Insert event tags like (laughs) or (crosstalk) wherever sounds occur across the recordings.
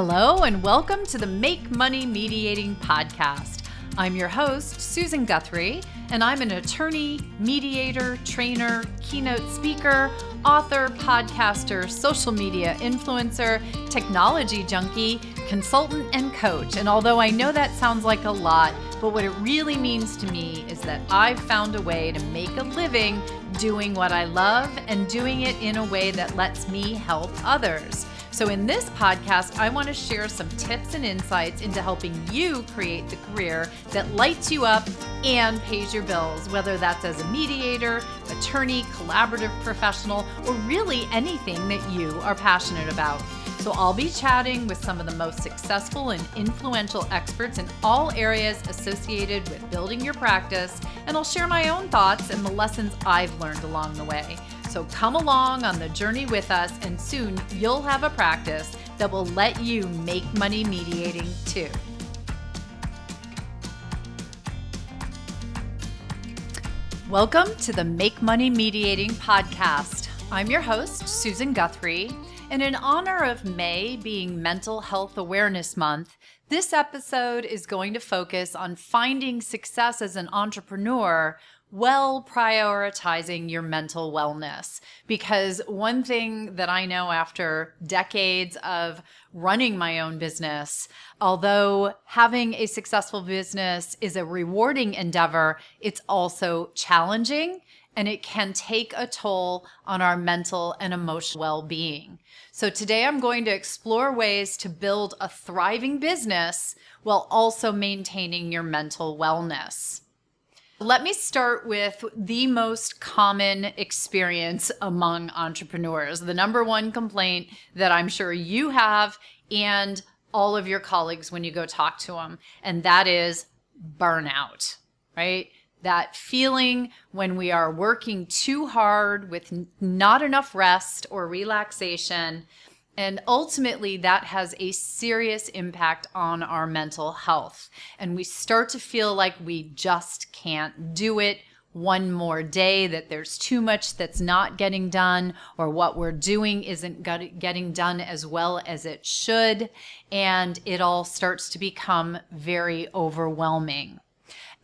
Hello, and welcome to the Make Money Mediating Podcast. I'm your host, Susan Guthrie, and I'm an attorney, mediator, trainer, keynote speaker, author, podcaster, social media influencer, technology junkie, consultant, and coach. And although I know that sounds like a lot, but what it really means to me is that I've found a way to make a living doing what I love and doing it in a way that lets me help others. So, in this podcast, I want to share some tips and insights into helping you create the career that lights you up and pays your bills, whether that's as a mediator, attorney, collaborative professional, or really anything that you are passionate about. So, I'll be chatting with some of the most successful and influential experts in all areas associated with building your practice, and I'll share my own thoughts and the lessons I've learned along the way. So come along on the journey with us, and soon you'll have a practice that will let you make money mediating too. Welcome to the Make Money Mediating Podcast. I'm your host, Susan Guthrie, and in honor of May being Mental Health Awareness Month, this episode is going to focus on finding success as an entrepreneur well prioritizing your mental wellness. Because one thing that I know after decades of running my own business, although having a successful business is a rewarding endeavor, it's also challenging and it can take a toll on our mental and emotional well being. So, today I'm going to explore ways to build a thriving business while also maintaining your mental wellness. Let me start with the most common experience among entrepreneurs. The number one complaint that I'm sure you have and all of your colleagues when you go talk to them, and that is burnout, right? That feeling when we are working too hard with not enough rest or relaxation and ultimately, that has a serious impact on our mental health. And we start to feel like we just can't do it one more day, that there's too much that's not getting done, or what we're doing isn't getting done as well as it should. And it all starts to become very overwhelming.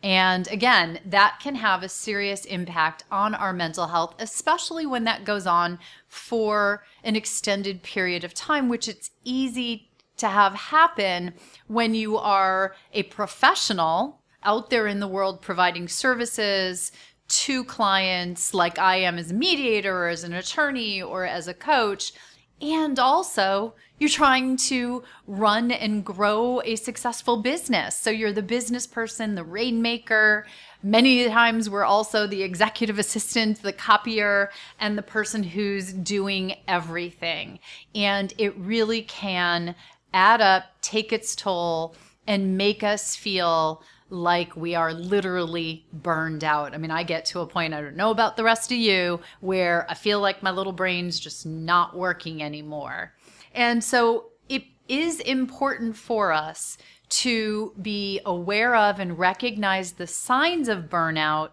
And again, that can have a serious impact on our mental health, especially when that goes on for an extended period of time, which it's easy to have happen when you are a professional out there in the world providing services to clients like I am as a mediator or as an attorney or as a coach. And also, you're trying to run and grow a successful business. So you're the business person, the rainmaker. Many times we're also the executive assistant, the copier, and the person who's doing everything. And it really can add up, take its toll, and make us feel like we are literally burned out. I mean, I get to a point, I don't know about the rest of you, where I feel like my little brain's just not working anymore. And so it is important for us to be aware of and recognize the signs of burnout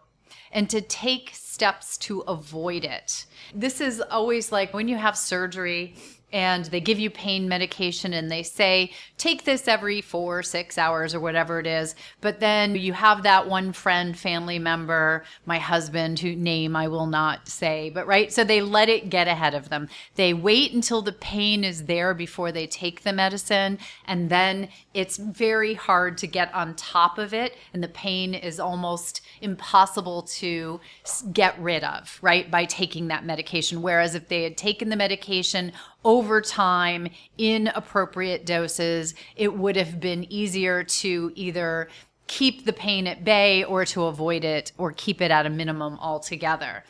and to take steps to avoid it. This is always like when you have surgery and they give you pain medication and they say take this every four six hours or whatever it is. But then you have that one friend family member my husband whose name i will not say but right? So they let it get ahead of them. They wait until the pain is there before they take the medicine and then it's very hard to get on top of it and the pain is almost impossible to get rid of right by taking that medication. Whereas if they had taken the medication over time in appropriate doses, it would have been easier to either keep the pain at bay or to avoid it or keep it at a minimum altogether.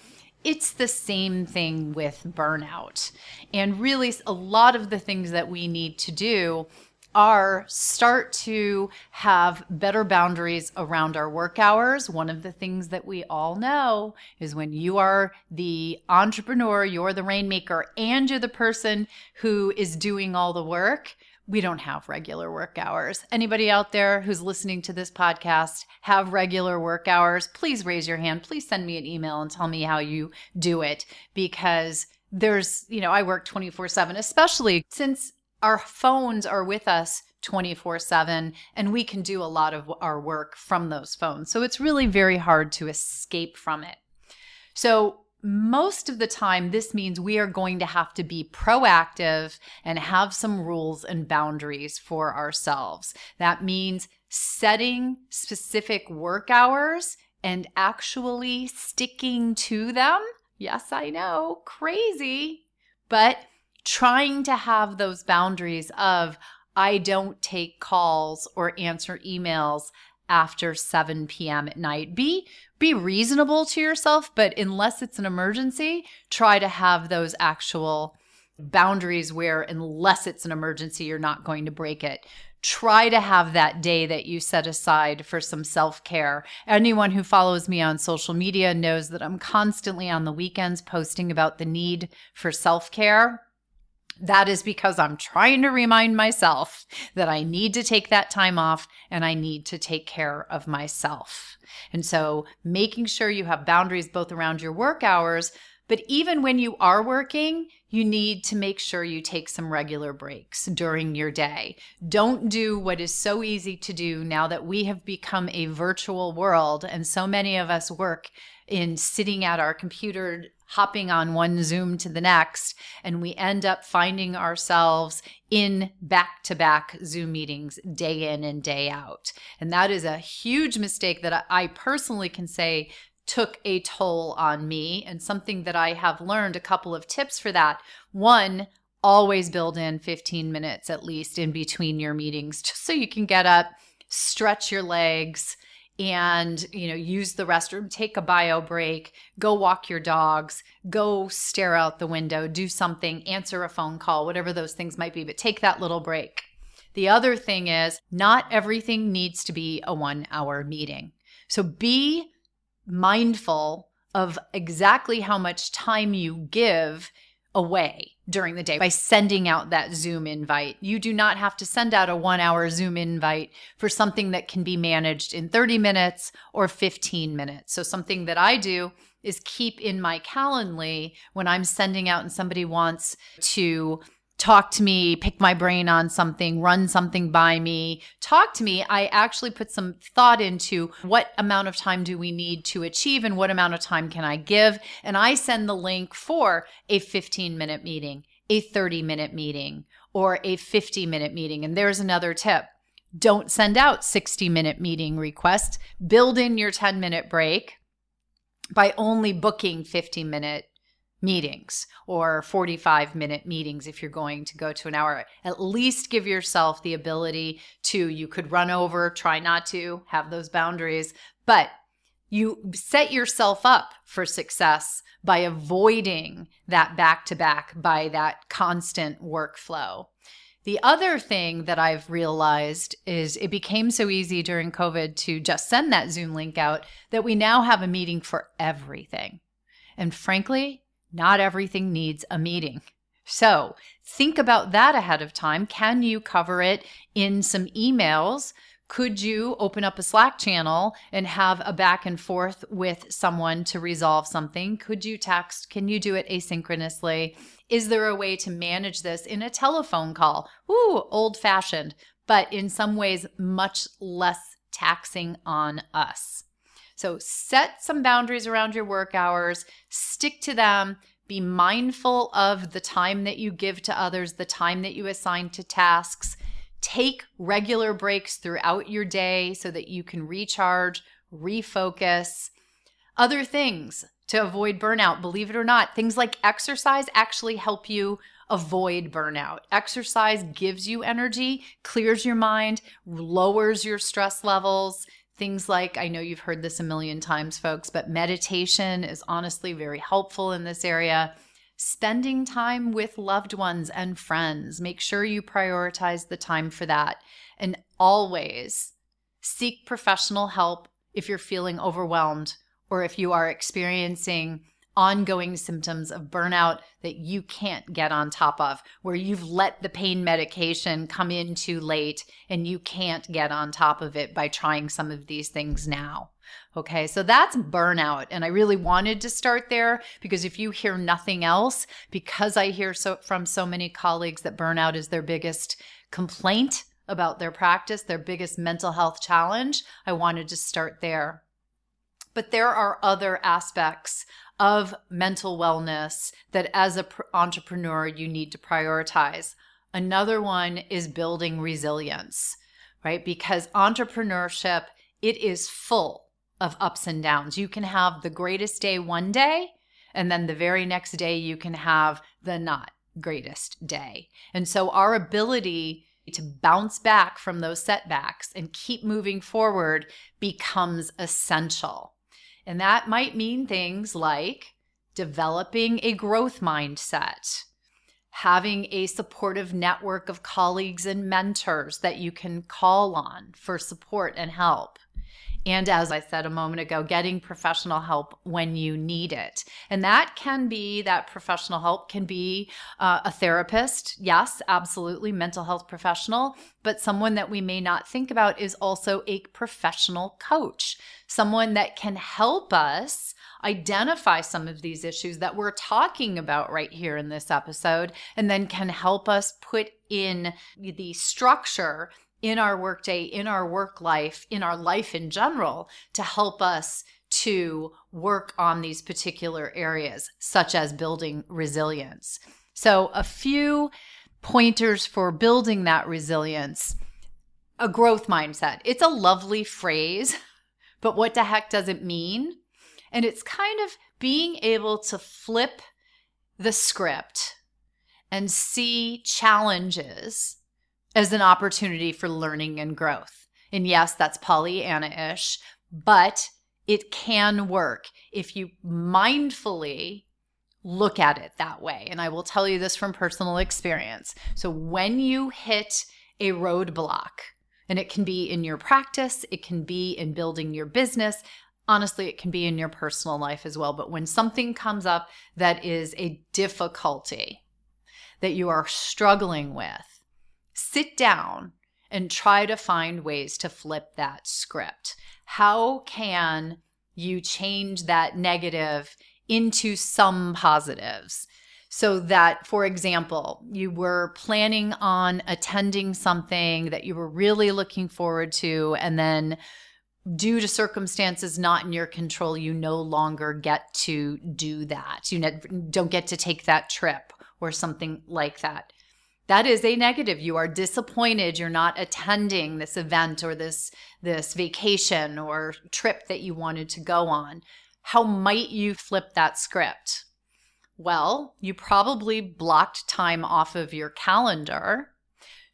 It's the same thing with burnout. And really, a lot of the things that we need to do are start to have better boundaries around our work hours. One of the things that we all know is when you are the entrepreneur, you're the rainmaker, and you're the person who is doing all the work. We don't have regular work hours. Anybody out there who's listening to this podcast have regular work hours? Please raise your hand. Please send me an email and tell me how you do it because there's, you know, I work 24 7, especially since our phones are with us 24 7, and we can do a lot of our work from those phones. So it's really very hard to escape from it. So, most of the time, this means we are going to have to be proactive and have some rules and boundaries for ourselves. That means setting specific work hours and actually sticking to them. Yes, I know, crazy, but trying to have those boundaries of I don't take calls or answer emails after 7 p.m. at night. Be be reasonable to yourself, but unless it's an emergency, try to have those actual boundaries where unless it's an emergency, you're not going to break it. Try to have that day that you set aside for some self care. Anyone who follows me on social media knows that I'm constantly on the weekends posting about the need for self care that is because I'm trying to remind myself that I need to take that time off and I need to take care of myself. And so making sure you have boundaries both around your work hours, but even when you are working, you need to make sure you take some regular breaks during your day. Don't do what is so easy to do now that we have become a virtual world and so many of us work in sitting at our computer hopping on one Zoom to the next, and we end up finding ourselves in back to back Zoom meetings day in and day out. And that is a huge mistake that I personally can say took a toll on me, and something that I have learned a couple of tips for that. One, always build in 15 minutes at least in between your meetings, just so you can get up, stretch your legs and you know use the restroom take a bio break go walk your dogs go stare out the window do something answer a phone call whatever those things might be but take that little break. The other thing is not everything needs to be a 1 hour meeting. So be mindful of exactly how much time you give away during the day by sending out that Zoom invite. You do not have to send out a one hour Zoom invite for something that can be managed in 30 minutes or 15 minutes. So, something that I do is keep in my Calendly when I'm sending out and somebody wants to talk to me, pick my brain on something, run something by me, talk to me, I actually put some thought into what amount of time do we need to achieve and what amount of time can I give. And I send the link for a 15 minute meeting, a 30 minute meeting, or a 50 minute meeting. And there's another tip. Don't send out 60 minute meeting requests. Build in your 10 minute break by only booking 50 minute meetings or 45 minute meetings if you're going to go to an hour. At least give yourself the ability to, you could run over, try not to have those boundaries, but you set yourself up for success by avoiding that back to back, by that constant workflow. The other thing that I've realized is it became so easy during COVID to just send that Zoom link out that we now have a meeting for everything. And frankly, not everything needs a meeting. So think about that ahead of time. Can you cover it in some emails? Could you open up a Slack channel and have a back and forth with someone to resolve something? Could you text? Can you do it asynchronously? Is there a way to manage this in a telephone call? Ooh, old fashioned, but in some ways, much less taxing on us. So set some boundaries around your work hours, stick to them. Be mindful of the time that you give to others, the time that you assign to tasks. Take regular breaks throughout your day so that you can recharge, refocus. Other things to avoid burnout, believe it or not, things like exercise actually help you avoid burnout. Exercise gives you energy, clears your mind, lowers your stress levels, Things like, I know you've heard this a million times, folks, but meditation is honestly very helpful in this area. Spending time with loved ones and friends, make sure you prioritize the time for that. And always seek professional help if you're feeling overwhelmed or if you are experiencing ongoing symptoms of burnout that you can't get on top of, where you've let the pain medication come in too late and you can't get on top of it by trying some of these things now. Okay, so that's burnout. And I really wanted to start there because if you hear nothing else, because I hear so from so many colleagues that burnout is their biggest complaint about their practice, their biggest mental health challenge, I wanted to start there. But there are other aspects of mental wellness that as an pr- entrepreneur you need to prioritize. Another one is building resilience, right? Because entrepreneurship, it is full of ups and downs. You can have the greatest day one day, and then the very next day you can have the not greatest day. And so our ability to bounce back from those setbacks and keep moving forward becomes essential. And that might mean things like developing a growth mindset, having a supportive network of colleagues and mentors that you can call on for support and help, and as I said a moment ago, getting professional help when you need it. And that can be that professional help can be uh, a therapist. Yes, absolutely, mental health professional. But someone that we may not think about is also a professional coach, someone that can help us identify some of these issues that we're talking about right here in this episode, and then can help us put in the structure in our workday, in our work life, in our life in general to help us to work on these particular areas, such as building resilience. So, a few pointers for building that resilience a growth mindset. It's a lovely phrase, but what the heck does it mean? And it's kind of being able to flip the script and see challenges as an opportunity for learning and growth. And yes, that's Pollyanna ish, but it can work if you mindfully look at it that way. And I will tell you this from personal experience. So when you hit a roadblock, and it can be in your practice, it can be in building your business. Honestly, it can be in your personal life as well. But when something comes up that is a difficulty that you are struggling with, sit down and try to find ways to flip that script. How can you change that negative into some positives? So that, for example, you were planning on attending something that you were really looking forward to, and then due to circumstances not in your control, you no longer get to do that. You don't get to take that trip or something like that that is a negative. You are disappointed. You're not attending this event or this this vacation or trip that you wanted to go on. How might you flip that script? Well you probably blocked time off of your calendar.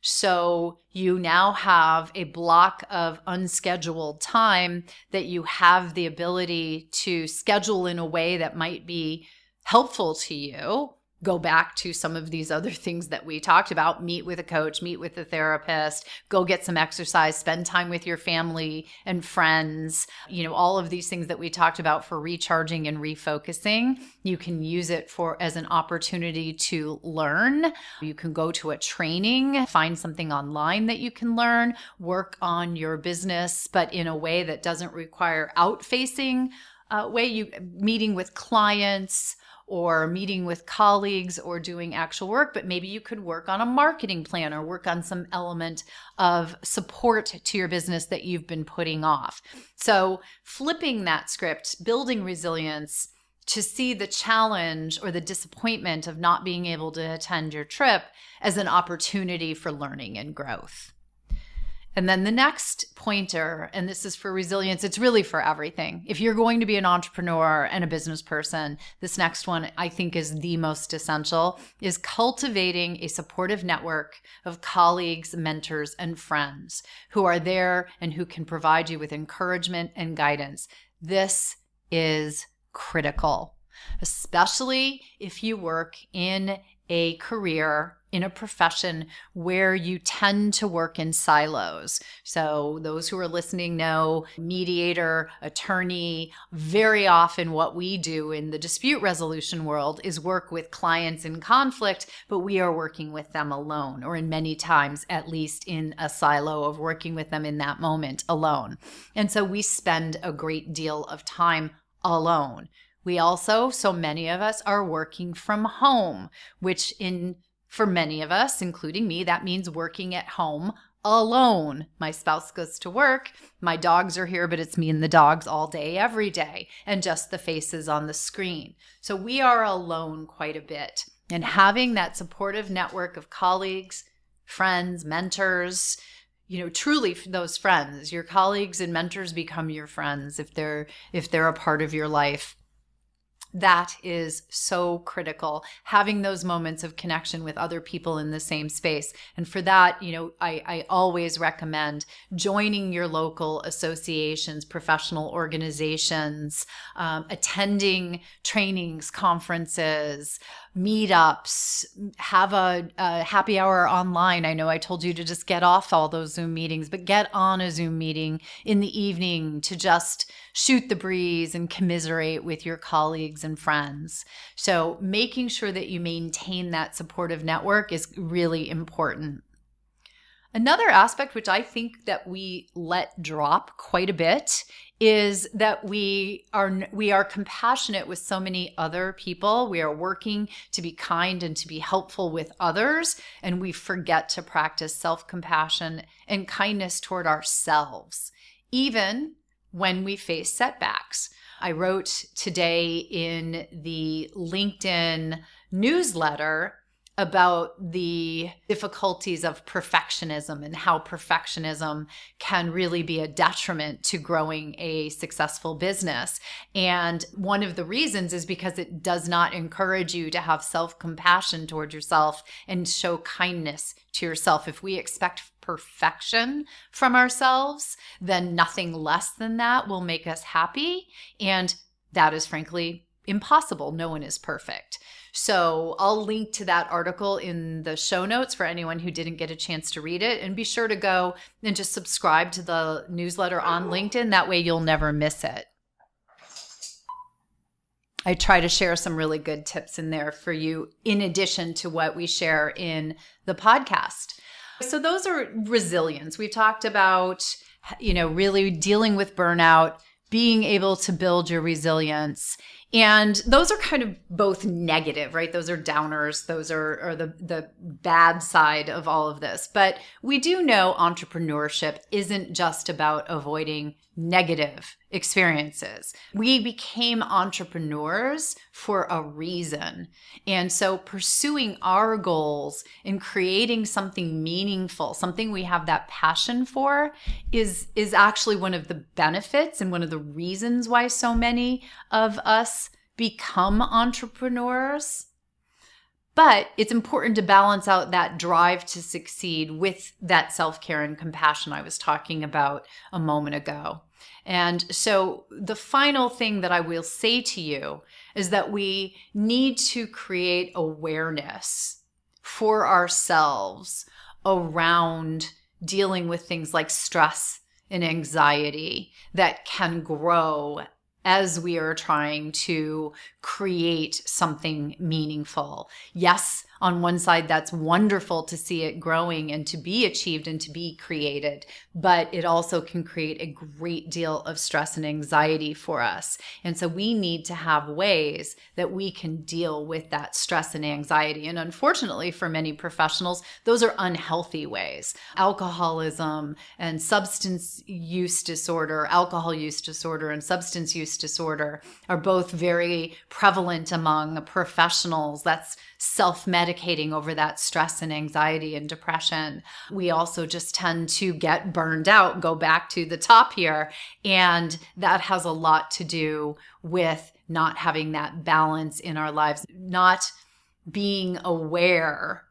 So you now have a block of unscheduled time that you have the ability to schedule in a way that might be helpful to you go back to some of these other (laughs) things that we talked about. Meet with a coach meet with a therapist go get some exercise spend time with your family and friends. You know all of these things that we talked about for recharging and refocusing you can use it for as an opportunity to learn. You can go to a training find something online that you can learn work on your business but in a way that doesn't require out facing uh, way you meeting with clients or meeting with colleagues or doing actual work, but maybe you could work on a marketing plan or work on some element of support to your business that you've been putting off. So, flipping that script, building resilience to see the challenge or the disappointment of not being able to attend your trip as an opportunity for learning and growth. And then the next pointer, and this is for resilience, it's really for everything. If you're going to be an entrepreneur and a business person, this next one I think is the most essential is cultivating a supportive network of colleagues, mentors, and friends who are there and who can provide you with encouragement and guidance. This is critical, especially if you work in a career in a profession where you tend to work in silos. So, those who are listening know mediator, attorney. Very often, what we do in the dispute resolution world is work with clients in conflict, but we are working with them alone, or in many times, at least in a silo of working with them in that moment alone. And so, we spend a great deal of time alone. We also, so many of us, are working from home, which in for many of us, including me, that means working at home alone. My spouse goes to work, my dogs are here, but it's me and the dogs all day, every day, and just the faces on the screen. So we are alone quite a bit. And having that supportive network of colleagues, friends, mentors, you know truly those friends your colleagues and mentors become your friends if they're if they're a part of your life that is so critical having those moments of connection with other people in the same space and for that you know i, I always recommend joining your local associations professional organizations um, attending trainings conferences meetups, have a, a, happy hour online. I know I told you to just get off all those Zoom meetings, but get on a Zoom meeting in the evening to just shoot the breeze and commiserate with your colleagues and friends. So, making sure that you maintain that supportive network is really important. Another aspect which I think that we let drop quite a bit is that we are we are compassionate with so many other people. We are working to be kind and to be helpful with others and we forget to practice self-compassion and kindness toward ourselves even when we face setbacks. I wrote today in the LinkedIn newsletter about the difficulties of perfectionism and how perfectionism can really be a detriment to growing a successful business. And one of the reasons is because it does not encourage you to have self compassion toward yourself and show kindness to yourself. If we expect perfection from ourselves, then nothing less than that will make us happy. And that is frankly impossible. No one is perfect. So I'll link to that article in the show notes for anyone who didn't get a chance to read it. And be sure to go and just subscribe to the newsletter on LinkedIn. That way you'll never miss it. I try to share some really good tips in there for you, in addition to what we share in the podcast. So, those are resilience. We've talked about, you know, really dealing with burnout, being able to build your resilience and those are kind of both negative, right? Those are downers. Those are, are the, the bad side of all of this. But we do know entrepreneurship isn't just about avoiding negative experiences. We became entrepreneurs for a reason. And so pursuing our goals and creating something meaningful, something we have that passion for is is actually one of the benefits and one of the reasons why so many of us become entrepreneurs. But it's important to balance out that drive to succeed with that self care and compassion I was talking about a moment ago. And so, the final thing that I will say to you is that we need to create awareness for ourselves around dealing with things like stress and anxiety that can grow as we are trying to create something meaningful. Yes, on one side, that's wonderful to see it growing and to be achieved and to be created, but it also can create a great deal of stress and anxiety for us. And so we need to have ways that we can deal with that stress and anxiety. And unfortunately, for many professionals, those are unhealthy ways. Alcoholism and substance use disorder, alcohol use disorder, and substance use disorder are both very prevalent among professionals. That's self medicating over that stress and anxiety and depression. We also just tend to get burned out, go back to the top here. And that has a lot to do with not having that balance in our lives, not being aware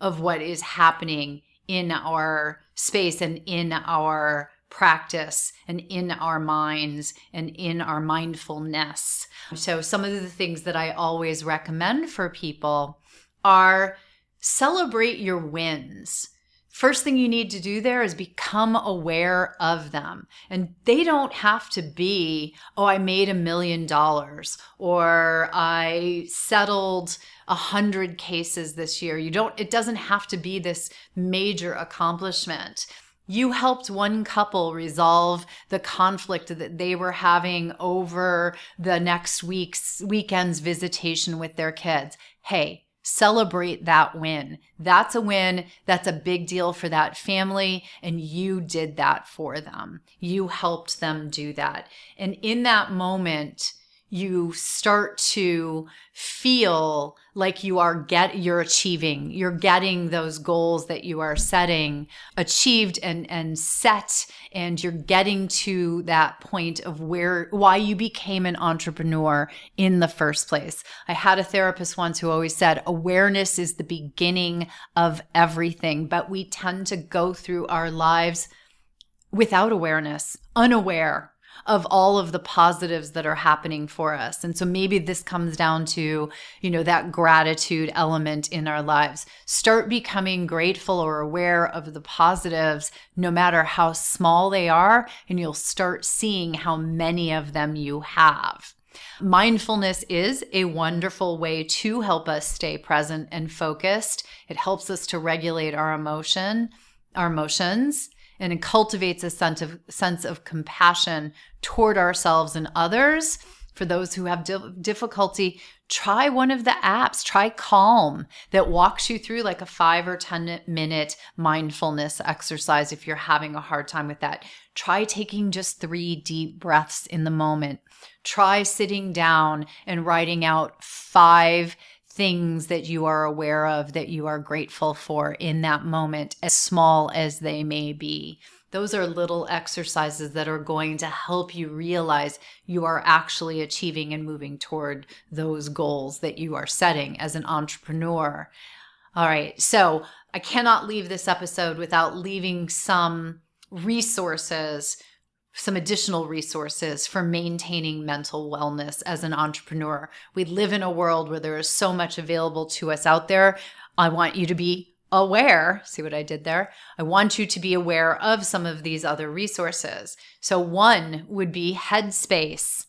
of what is happening in our space and in our practice and in our minds and in our mindfulness. So, some of the things that I always recommend for people are celebrate your wins. First thing you need to do there is become aware of them. And they don't have to be, oh, I made a million dollars or I settled a hundred cases this year. You don't, it doesn't have to be this major accomplishment. You helped one couple resolve the conflict that they were having over the next week's weekend's visitation with their kids. Hey, celebrate that win. That's a win. That's a big deal for that family. And you did that for them. You helped them do that. And in that moment, you start to feel like you are get you're achieving. You're getting those goals that you are setting achieved and and set and you're getting to that point of where why you became an entrepreneur in the first place. I had a therapist once who always said awareness is the beginning of everything but we tend to go through our lives without awareness unaware of all of the positives that are happening for us. And so maybe this comes down to, you know, that gratitude element in our lives. Start becoming grateful or aware of the positives, no matter how small they are, and you'll start seeing how many of them you have. Mindfulness is a wonderful way to help us stay present and focused. It helps us to regulate our emotion, our emotions and it cultivates a sense of sense of compassion toward ourselves and others. For those who have di- difficulty try one of the apps try calm that walks you through like a 5 or 10 minute mindfulness exercise if you're having a hard time with that. Try taking just 3 deep breaths in the moment. Try sitting down and writing out 5 things that you are aware of that you are grateful for in that moment, as small as they may be. Those are little exercises that are going to help you realize you are actually achieving and moving toward those goals that you are setting as an entrepreneur. All right. So I cannot leave this episode without leaving some resources some additional resources for maintaining mental wellness as an entrepreneur. We live in a world where there is so much available to us out there. I want you to be aware. See what I did there? I want you to be aware of some of these other resources. So, one would be Headspace.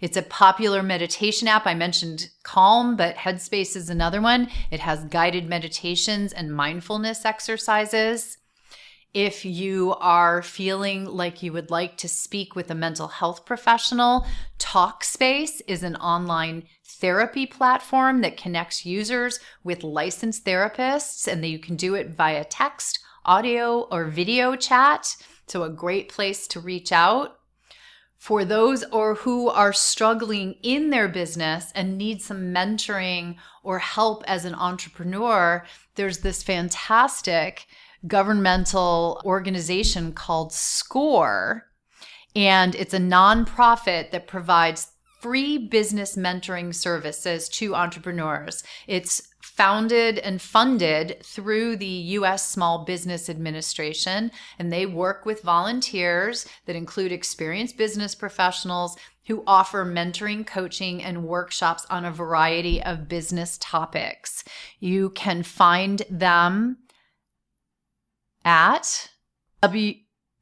It's a popular meditation app. I mentioned Calm, but Headspace is another one. It has guided meditations and mindfulness exercises. If you are feeling like you would like to speak with a mental health professional, TalkSpace is an online therapy platform that connects users with licensed therapists, and that you can do it via text, audio, or video chat. So, a great place to reach out. For those or who are struggling in their business and need some mentoring or help as an entrepreneur, there's this fantastic governmental organization called SCORE. And it's a nonprofit that provides free business mentoring services to entrepreneurs. It's founded and funded through the US Small Business Administration, and they work with volunteers that include experienced business professionals who offer mentoring, coaching, and workshops on a variety of business topics. You can find them at w-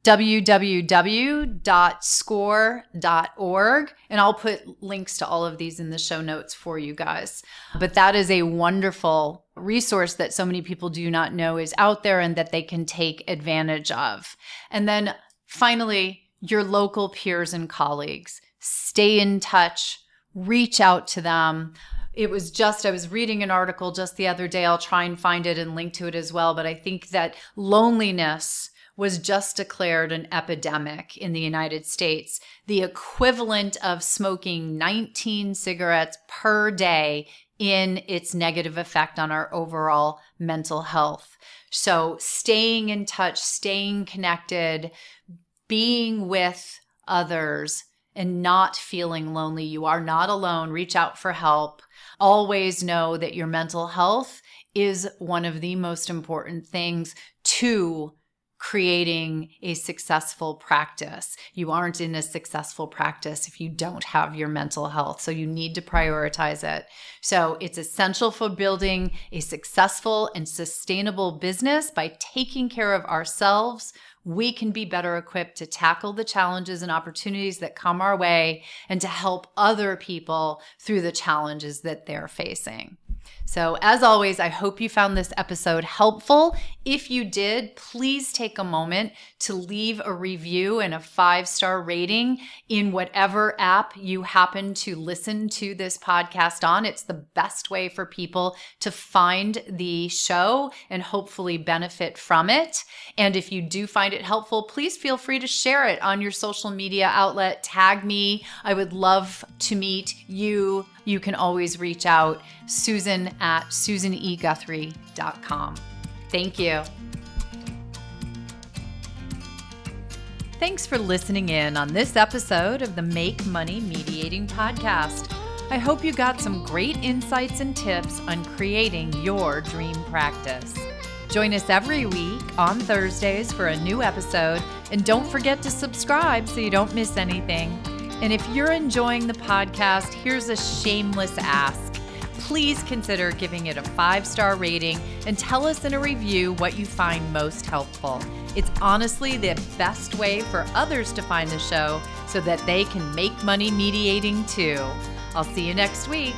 www.score.org. And I'll put links to all of these in the show notes for you guys. But that is a wonderful resource that so many people do not know is out there and that they can take advantage of. And then finally, your local peers and colleagues. Stay in touch, reach out to them it was just i was reading an article just the other day i'll try and find it and link to it as well but i think that loneliness was just declared an epidemic in the united states the equivalent of smoking 19 cigarettes per day in its negative effect on our overall mental health so staying in touch staying connected being with others and not feeling lonely. You are not alone. Reach out for help. Always know that your mental health is one of the most important things to creating a successful practice. You aren't in a successful practice if you don't have your mental health. So you need to prioritize it. So it's essential for building a successful and sustainable business by taking care of ourselves. We can be better equipped to tackle the challenges and opportunities that come our way and to help other people through the challenges that they're facing. So, as always, I hope you found this episode helpful. If you did, please take a moment to leave a review and a five star rating in whatever app you happen to listen to this podcast on. It's the best way for people to find the show and hopefully benefit from it. And if you do find it helpful, please feel free to share it on your social media outlet. Tag me. I would love to meet you. You can always reach out, Susan at susaneguthrie.com. Thank you. Thanks for listening in on this episode of the Make Money Mediating Podcast. I hope you got some great insights and tips on creating your dream practice. Join us every week on Thursdays for a new episode, and don't forget to subscribe so you don't miss anything. And if you're enjoying the podcast, here's a shameless ask please consider giving it a five star rating and tell us in a review what you find most helpful. It's honestly the best way for others to find the show so that they can make money mediating too. I'll see you next week.